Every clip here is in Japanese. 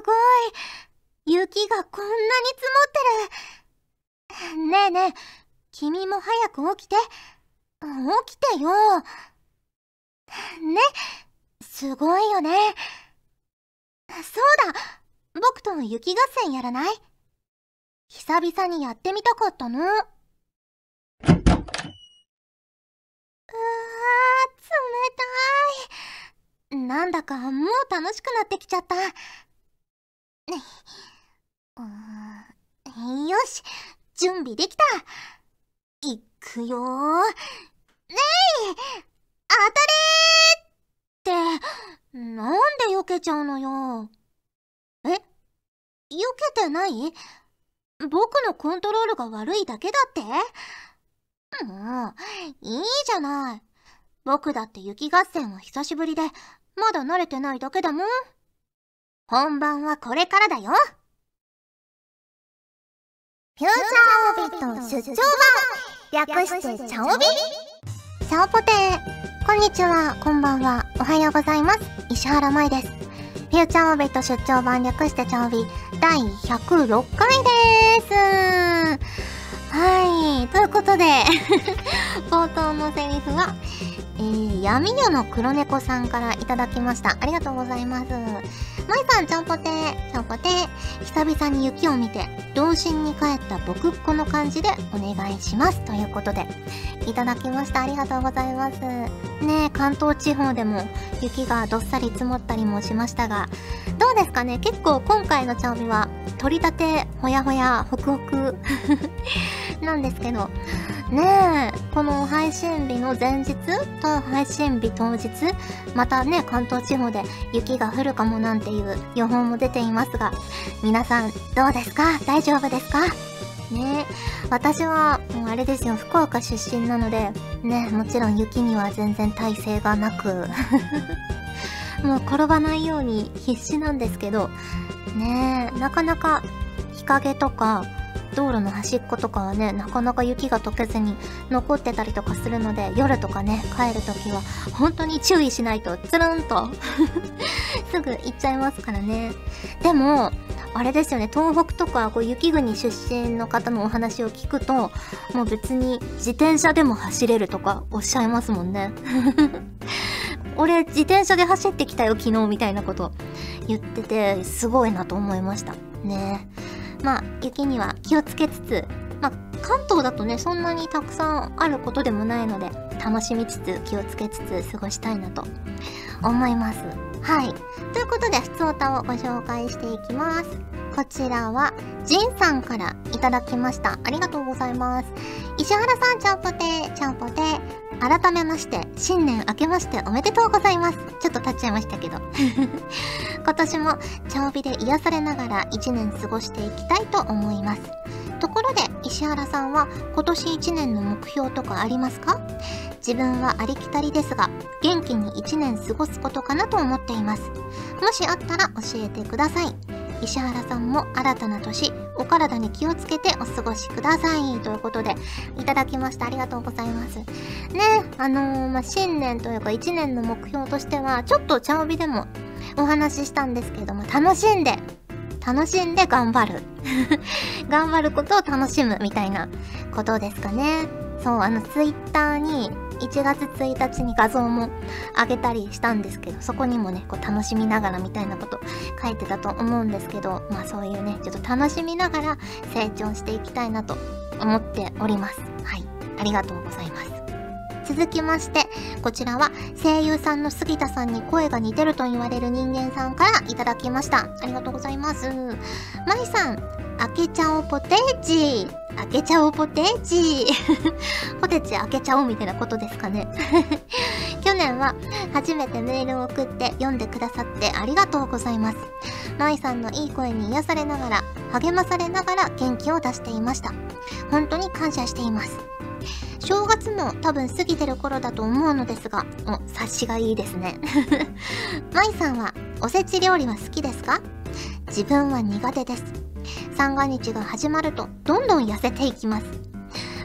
ごい。雪がこんなに積もってる。ねえねえ、君も早く起きて。起きてよ。ね、すごいよね。そうだ僕と雪合戦やらない？久々にやってみたかったの。うわー、冷たい。なんだかもう楽しくなってきちゃった。んよし、準備できた。いくよー。ねえ当たりーって、なんで避けちゃうのよ。え？避けてない？僕のコントロールが悪いだけだって？もう、いいじゃない。僕だって雪合戦は久しぶりで、まだ慣れてないだけだもん。本番はこれからだよ。フューチャーオビット出張版略してチャオビチャオポテーこんにちは、こんばんは、おはようございます。石原舞です。フューチャーオビット出張版略してチャオビ第106回です。はい、ということで 冒頭のセリフは、えー、闇夜の黒猫さんからいただきました。ありがとうございます。まいさん、ちゃんぽてー、ちゃんぽてー。久々に雪を見て、童心に帰った僕っ子の感じでお願いします。ということで、いただきました。ありがとうございます。ねえ、関東地方でも雪がどっさり積もったりもしましたが、どうですかね？結構今回のチャオビは、取り立て、ほやほや、ホクホク なんですけど、ねえ、この配信日の前日と配信日当日、またね、関東地方で雪が降るかもなんていう予報も出ていますが、皆さんどうですか？大丈夫ですか？ね私は、もうあれですよ、福岡出身なので、ね、もちろん雪には全然耐性がなく もう転ばないように必死なんですけど、ねえなかなか日陰とか、道路の端っことかはね、なかなか雪が溶けずに残ってたりとかするので、夜とかね、帰るときは本当に注意しないと、つるんと すぐ行っちゃいますからね。でも、あれですよね、東北とかこう雪国出身の方のお話を聞くと、もう別に自転車でも走れるとかおっしゃいますもんね。俺自転車で走ってきたよ昨日みたいなこと言っててすごいなと思いましたねまあ雪には気をつけつつまあ関東だとねそんなにたくさんあることでもないので楽しみつつ気をつけつつ過ごしたいなと思いますはいということで普通歌をご紹介していきますこちらは、ジンさんからいただきました。ありがとうございます。石原さん、ちゃんぽて、ちゃんぽて。改めまして、新年明けましておめでとうございます。ちょっと経っちゃいましたけど。今年も、茶帯で癒されながら一年過ごしていきたいと思います。ところで、石原さんは今年一年の目標とかありますか？自分はありきたりですが、元気に一年過ごすことかなと思っています。もしあったら教えてください。石原さんも新たな年、お体に気をつけてお過ごしください。ということで、いただきました。ありがとうございます。ね、あのー、まあ、新年というか1年の目標としては、ちょっと茶帯でもお話ししたんですけども、楽しんで、楽しんで頑張る。頑張ることを楽しむみたいなことですかね。そう、あの、ツイッターに1月1日に画像も上げたりしたんですけど、そこにもね、こう楽しみながらみたいなこと書いてたと思うんですけど、まあそういうね、ちょっと楽しみながら成長していきたいなと思っております。はい。ありがとうございます。続きまして、こちらは声優さんの杉田さんに声が似てると言われる人間さんからいただきました。ありがとうございます。まいさん、開けちゃおポテチ。開けちゃおポテチ。ポテチ開けちゃおみたいなことですかね。去年は初めてメールを送って読んでくださってありがとうございます。舞さんのいい声に癒されながら、励まされながら元気を出していました。本当に感謝しています。正月も多分過ぎてる頃だと思うのですが、お、察しがいいですね。舞さんはおせち料理は好きですか？自分は苦手です。三が日が始まるとどんどん痩せていきます。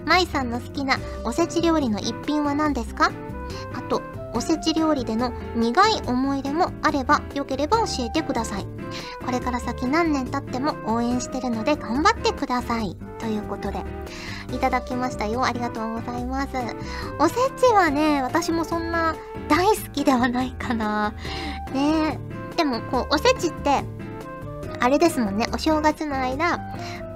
舞さんの好きなおせち料理の一品は何ですか？あと、おせち料理での苦い思い出もあればよければ教えてください。これから先何年経っても応援してるので頑張ってください。ということでいただきましたよ。ありがとうございます。おせちはね私もそんな大好きではないかな。ね。でもこうおせちってあれですもんね。お正月の間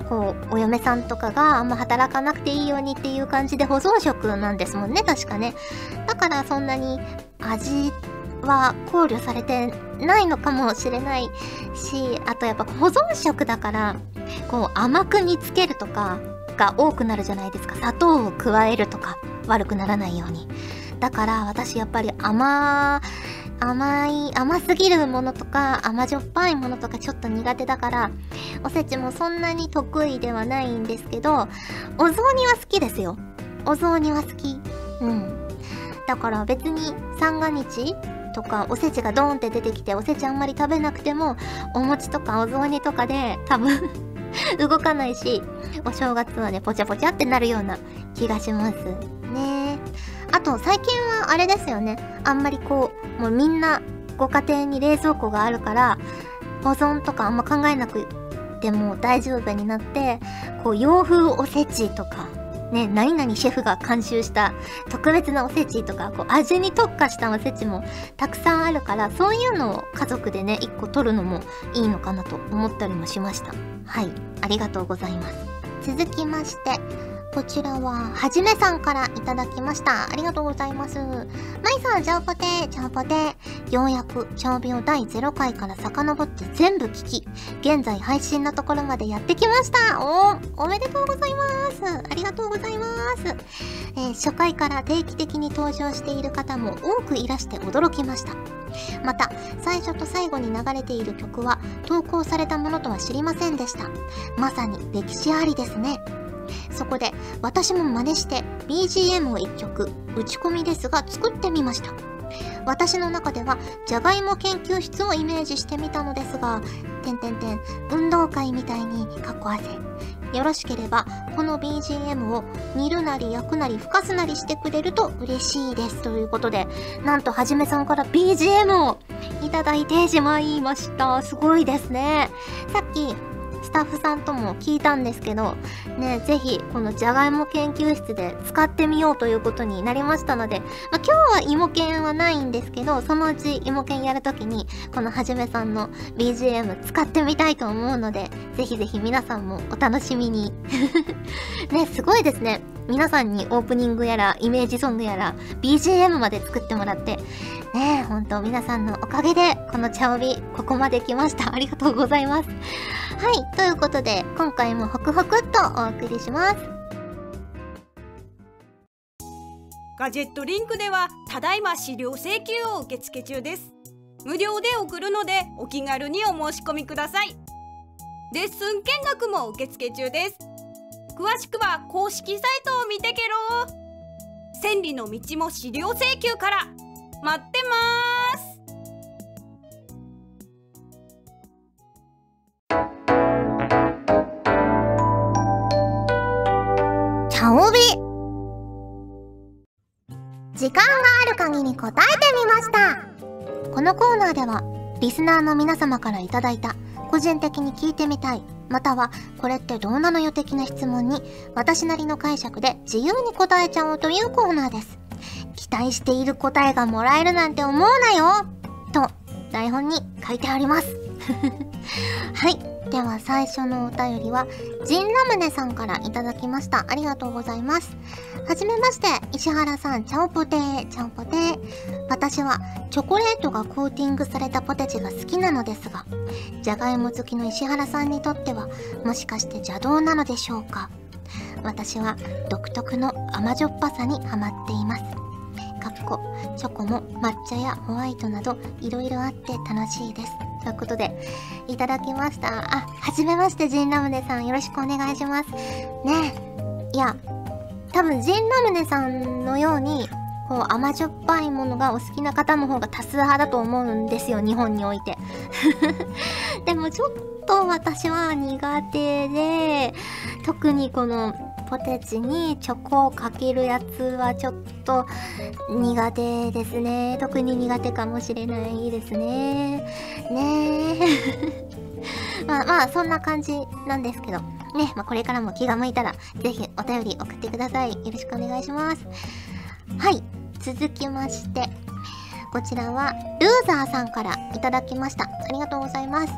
こうお嫁さんとかがあんま働かなくていいようにっていう感じで保存食なんですもんね。確かね。だからそんなに味は考慮されてないのかもしれないしあとやっぱ保存食だからこう甘く煮つけるとかが多くなるじゃないですか。砂糖を加えるとか悪くならないように。だから私やっぱり甘甘い甘すぎるものとか甘じょっぱいものとかちょっと苦手だからおせちもそんなに得意ではないんですけどお雑煮は好きですよ。お雑煮は好き。うん。だから別に三が日とかおせちがドーンって出てきておせちあんまり食べなくてもお餅とかお雑煮とかで多分 動かないしお正月はねポチャポチャってなるような気がします。あと最近はあれですよねあんまりこうもうみんなご家庭に冷蔵庫があるから保存とかあんま考えなくても大丈夫になってこう洋風おせちとかね、何々シェフが監修した特別なおせちとか、こう味に特化したおせちもたくさんあるから、そういうのを家族でね、一個取るのもいいのかなと思ったりもしました。はい、ありがとうございます。続きまして、こちらは、はじめさんからいただきました。ありがとうございます。まいさん、ちゃんぽてー、ちゃんぽてー。ようやく、チャオビオ第0回から遡って全部聞き、現在配信のところまでやってきました。お、おめでとうございます。ありがとうございます。えー、初回から定期的に登場している方も多くいらして驚きました。また、最初と最後に流れている曲は、投稿されたものとは知りませんでした。まさに歴史ありですね。そこで私も真似して BGM を1曲打ち込みですが作ってみました。私の中ではじゃがいも研究室をイメージしてみたのですがてんてんてん運動会みたいにかっこ汗。よろしければこの BGM を煮るなり焼くなりふかすなりしてくれると嬉しいです。ということでなんとはじめさんから BGM をいただいてしまいました。すごいですね。さっきスタッフさんとも聞いたんですけど、ね、ぜひこのじゃがいも研究室で使ってみようということになりましたので、まあ、今日は芋犬はないんですけど、そのうち芋犬やるときに、このはじめさんの BGM 使ってみたいと思うので、ぜひぜひ皆さんもお楽しみに。ね、すごいですね。皆さんにオープニングやら、イメージソングやら、BGM まで作ってもらって、ねえ、ほんと皆さんのおかげで、この茶帯、ここまで来ました。ありがとうございます。はい、ということで、今回もホクホクっとお送りします。ガジェットリンクでは、ただいま資料請求を受付中です。無料で送るので、お気軽にお申し込みください。レッスン見学も受付中です。詳しくは公式サイトを見てけろ。千里の道も資料請求から待ってます。茶帯時間がある限り答えてみました。このコーナーではリスナーの皆様からいただいた個人的に聞いてみたいまたはこれってどうなのよ的な質問に私なりの解釈で自由に答えちゃおうというコーナーです。期待している答えがもらえるなんて思うなよと台本に書いてあります。はい。では最初のお便りはジンラムネさんからいただきました。ありがとうございます。はじめまして石原さん。チャオポテー。チャオポテー。私はチョコレートがコーティングされたポテチが好きなのですがじゃがいも好きの石原さんにとってはもしかして邪道なのでしょうか？私は独特の甘じょっぱさにハマっています。かっこチョコも抹茶やホワイトなどいろいろあって楽しいです。ということでいただきました。あはじめましてジンラムネさん。よろしくお願いします。ねいや多分ジンラムネさんのようにこう甘じょっぱいものがお好きな方の方が多数派だと思うんですよ日本において。でもちょっと私は苦手で特にこのポテチにチョコをかけるやつはちょっと苦手ですね。特に苦手かもしれないですね。ねえ。まあまあ、そんな感じなんですけど。ね、まあこれからも気が向いたら、ぜひお便り送ってください。よろしくお願いします。はい。続きまして、こちらは、ルーザーさんからいただきました。ありがとうございます。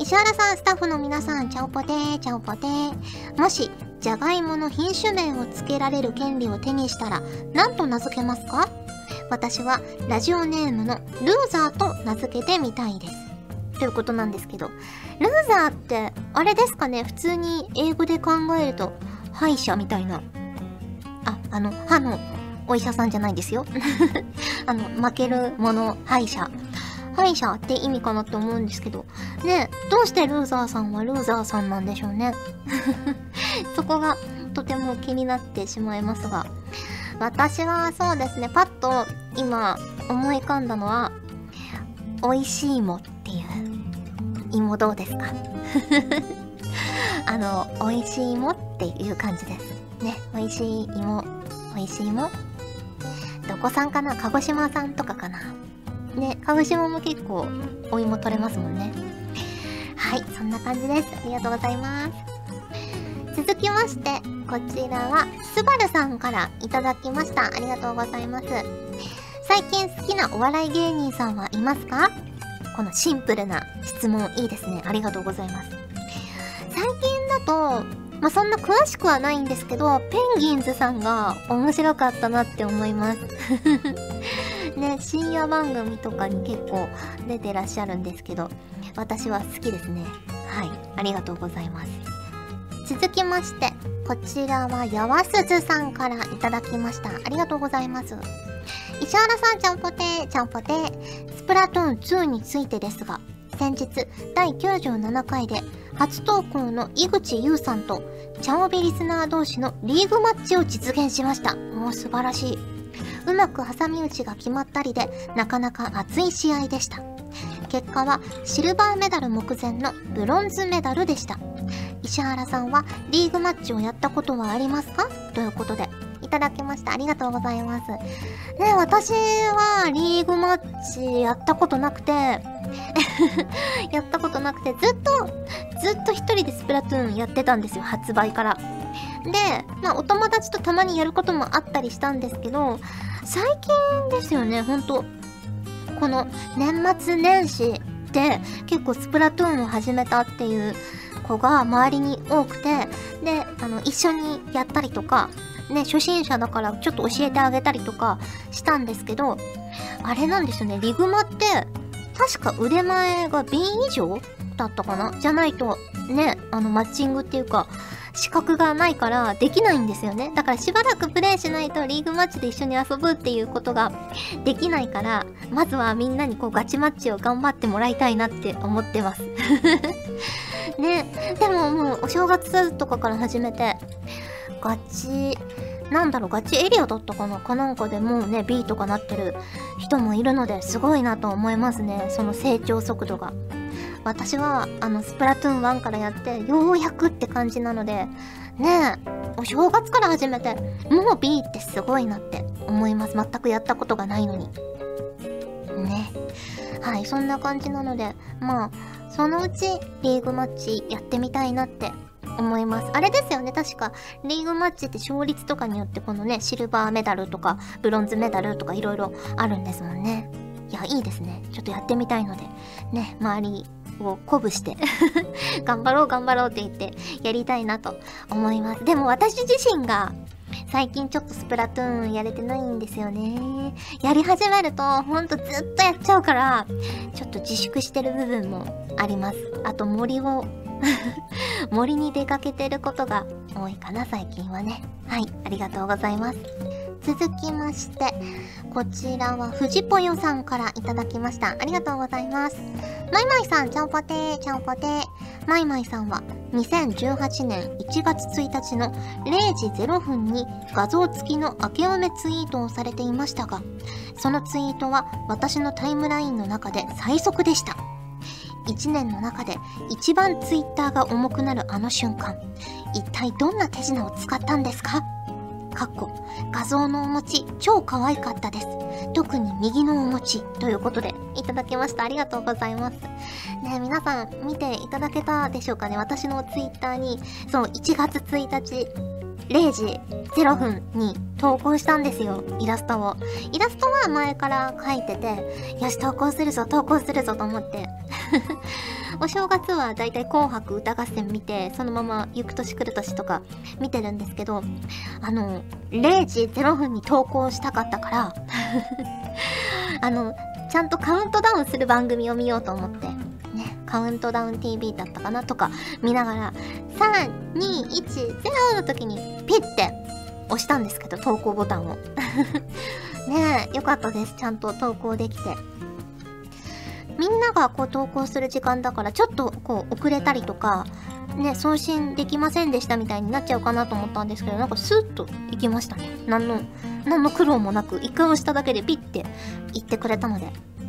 石原さん、スタッフの皆さん、チャオポテー、チャオポテー。もし、じゃがいもの品種名を付けられる権利を手にしたら、何と名付けますか？私は、ラジオネームのルーザーと名付けてみたいです。ということなんですけど、ルーザーって、あれですかね？普通に英語で考えると、歯医者みたいな。あ、あの、歯のお医者さんじゃないですよ。あの、負けるもの歯医者。歯医者って意味かなって思うんですけど。ねどうしてルーザーさんはルーザーさんなんでしょうね。そこがとても気になってしまいますが。私はそうですね、パッと今思い浮かんだのは、美味しい芋っていう芋どうですか あの、美味しい芋っていう感じです。ね、美味しい芋、美味しい芋どこさんかな？鹿児島さんとかかなね、鹿児島も結構お芋取れますもんね。はい、そんな感じです。ありがとうございます。続きまして、こちらは、スバルさんからいただきました。ありがとうございます。最近好きなお笑い芸人さんはいますか？このシンプルな質問いいですね。ありがとうございます。最近だと、まあ、そんな詳しくはないんですけど、ペンギンズさんが面白かったなって思います。ね、深夜番組とかに結構出てらっしゃるんですけど、私は好きですね。はい、ありがとうございます。続きまして、こちらはやわすずさんからいただきました。ありがとうございます。石原さん、ちゃんぽてー、ちゃんぽてー。スプラトゥーン2についてですが、先日、第97回で、初投稿の井口優さんと、チャオベリスナー同士のリーグマッチを実現しました。もう素晴らしい。うまく挟み撃ちが決まったりで、なかなか熱い試合でした。結果は、シルバーメダル目前のブロンズメダルでした。石原さんは、リーグマッチをやったことはありますか？ということで、いただきました。ありがとうございます。ね、私は、リーグマッチやったことなくて やったことなくて、ずっと、ずっと一人でスプラトゥーンやってたんですよ、発売から。で、まあ、お友達とたまにやることもあったりしたんですけど、最近ですよね、ほんと。この年末年始で結構スプラトゥーンを始めたっていう子が周りに多くて、で、あの、一緒にやったりとか、ね、初心者だからちょっと教えてあげたりとかしたんですけど、あれなんですよね、リグマって、確か腕前が B 以上だったかな？じゃないと、ね、あの、マッチングっていうか、資格がないからできないんですよね。だからしばらくプレイしないとリーグマッチで一緒に遊ぶっていうことができないから、まずはみんなにこうガチマッチを頑張ってもらいたいなって思ってます。ね、でももうお正月とかから始めて、ガチ、なんだろう、ガチエリアだったかな？かなんかでもうね、B とかなってる人もいるのですごいなと思いますね。その成長速度が。私は、あの、スプラトゥーン1からやって、ようやくって感じなので、ねえ、お正月から始めて、もう B ってすごいなって思います。全くやったことがないのに。ね。はい、そんな感じなので、まあ、そのうちリーグマッチやってみたいなって思います。あれですよね、確か、リーグマッチって勝率とかによってこのね、シルバーメダルとか、ブロンズメダルとかいろいろあるんですもんね。いや、いいですね。ちょっとやってみたいので、ね、周りを鼓舞して 頑張ろう頑張ろうって言ってやりたいなと思います。でも私自身が最近ちょっとスプラトゥーンやれてないんですよね。やり始めるとほんとずっとやっちゃうから、ちょっと自粛してる部分もあります。あと森を 森に出かけてることが多いかな、最近はね。はい、ありがとうございます。続きまして、こちらは藤ぽよさんからいただきました。ありがとうございます。マイマイさん、ちゃんぽてー、ちゃんぽてー。マイマイさんは2018年1月1日の0時0分に画像付きの明けおめツイートをされていましたが、そのツイートは私のタイムラインの中で最速でした。1年の中で一番ツイッターが重くなるあの瞬間。一体どんな手品を使ったんですか？かっこ画像のお餅超可愛かったです。特に右のお餅ということでいただきました。ありがとうございます。ね皆さん見ていただけたでしょうかね。私のツイッターにその1月1日0時0分に投稿したんですよ、イラストを。イラストは前から書いてて、よし、投稿するぞ、投稿するぞと思って。お正月はだいたい紅白歌合戦見て、そのまま行く年来る年とか見てるんですけど、あの、0時0分に投稿したかったから、あの、ちゃんとカウントダウンする番組を見ようと思って、ね、カウントダウン TV だったかなとか見ながら、3、2、1、0の時にピッて押したんですけど、投稿ボタンを。ねえ、よかったです。ちゃんと投稿できて。みんながこう投稿する時間だから、ちょっとこう遅れたりとか、ね、送信できませんでしたみたいになっちゃうかなと思ったんですけど、なんかスッといきましたね。何の、何の苦労もなく、一回押しただけでピッて言ってくれたので、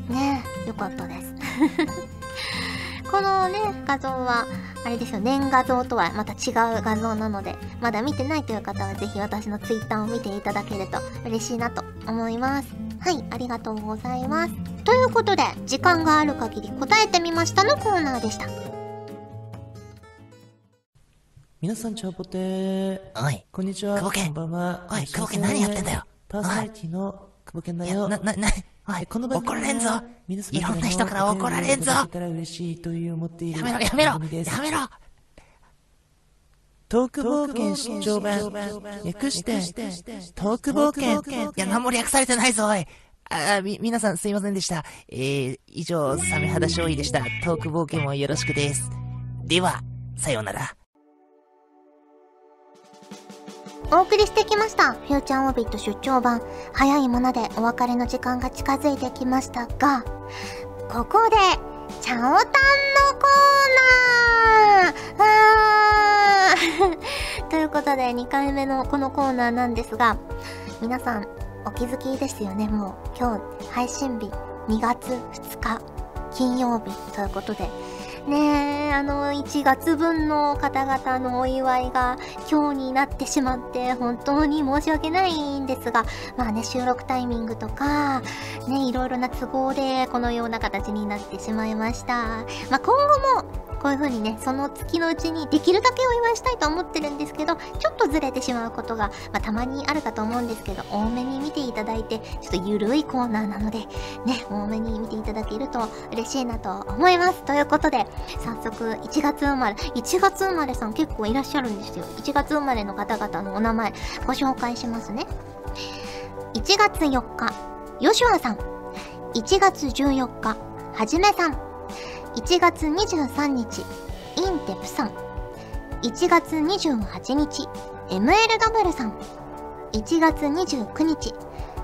ねえ、よかったです。このね、画像は、あれですよ、年画像とはまた違う画像なので、まだ見てないという方はぜひ私のツイッターを見ていただけると嬉しいなと思います。はい、ありがとうございます。ということで、時間がある限り答えてみましたのコーナーでした。皆さん、チャオポテー。おい、こんにちは。久保健こんばんは。おい久保健何やってんだよパーソナリティの久保健だよ。な、な、な、おい、この怒られんぞいろんな人から怒られんぞやめろ、やめろやめろトーク冒険出張版。略して、トーク冒険。いや、何も略されてないぞ、おい。あ、あみ、皆さんすいませんでした。えー、以上、サメ肌勝利でした。トーク冒険もよろしくです。では、さようなら。お送りしてきました。フューチャーオービット出張版。早いものでお別れの時間が近づいてきましたが、ここで、チャオタンのコーナーあー ということで、2回目のこのコーナーなんですが、皆さん、お気づきですよね。もう、今日、配信日、2月2日、金曜日ということで、ねえ、あの、1月分の方々のお祝いが今日になってしまって、本当に申し訳ないんですが、まあね、収録タイミングとか、ね、いろいろな都合でこのような形になってしまいました。まあ今後も、こういう風にね、その月のうちにできるだけお祝いしたいと思ってるんですけど、ちょっとずれてしまうことが、まあたまにあるかと思うんですけど、多めに見ていただいて、ちょっとゆるいコーナーなので、ね、多めに見ていただけると嬉しいなと思います。ということで、早速1月生まれ、1月生まれさん結構いらっしゃるんですよ。1月生まれの方々のお名前ご紹介しますね。1月4日、ヨシュアさん。1月14日、はじめさん。1月23日、インテプさん。1月28日、MLW さん。1月29日、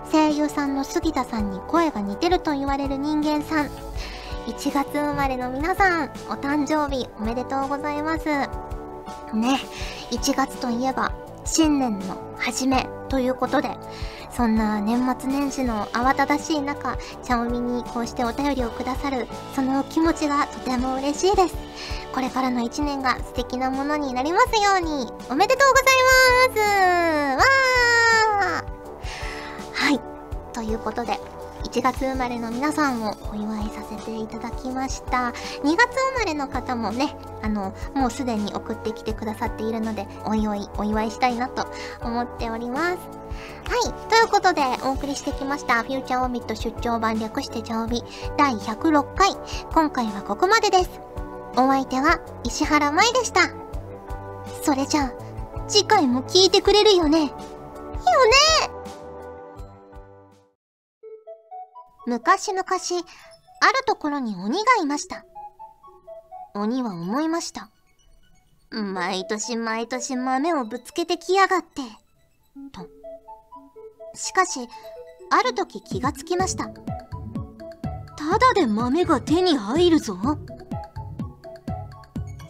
声優さんの杉田さんに声が似てると言われる人間さん。1月生まれの皆さん、お誕生日おめでとうございます。ね、1月といえば、新年の初めということで、そんな年末年始の慌ただしい中、チャオミにこうしてお便りをくださる、その気持ちがとても嬉しいです。これからの一年が素敵なものになりますように、おめでとうございますわーはい。ということで、1月生まれの皆さんをお祝いさせていただきました。2月生まれの方もね、あの、もうすでに送ってきてくださっているので、お祝い、お祝いしたいなと思っております。はい。ということで、お送りしてきました、フューチャーオービット出張版略してチャオビ第106回。今回はここまでです。お相手は石原舞でした。それじゃあ、次回も聞いてくれるよねよね昔々、あるところに鬼がいました。鬼は思いました。毎年毎年豆をぶつけてきやがって。と。しかし、ある時気がつきました。ただで豆が手に入るぞ。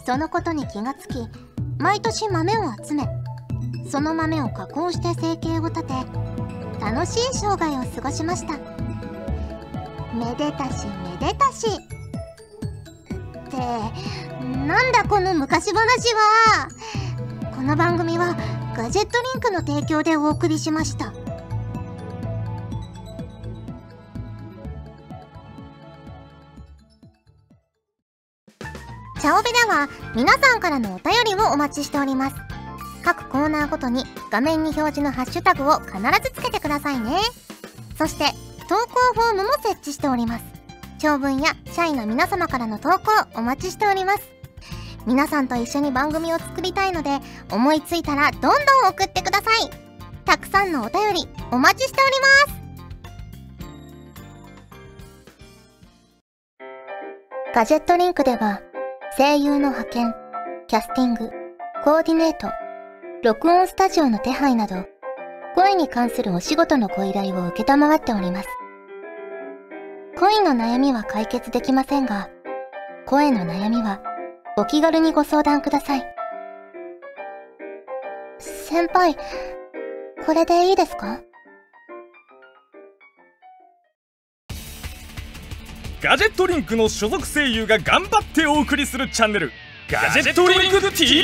そのことに気がつき、毎年豆を集め、その豆を加工して生計を立て、楽しい生涯を過ごしました。めでたしめでたし。って、なんだこの昔話は。この番組はガジェットリンクの提供でお送りしました。チャオベでは皆さんからのお便りをお待ちしております。各コーナーごとに画面に表示のハッシュタグを必ずつけてくださいね。そして投稿フォームも設置しております。長文や社員の皆様からの投稿お待ちしております。皆さんと一緒に番組を作りたいので思いついたらどんどん送ってください。たくさんのお便りお待ちしております。ガジェットリンクでは声優の派遣、キャスティング、コーディネート、録音スタジオの手配など、声に関するお仕事のご依頼を受けたまわっております。恋の悩みは解決できませんが、声の悩みはお気軽にご相談ください。先輩、これでいいですか？ガジェットリンクの所属声優が頑張ってお送りするチャンネルガジェットリンク TV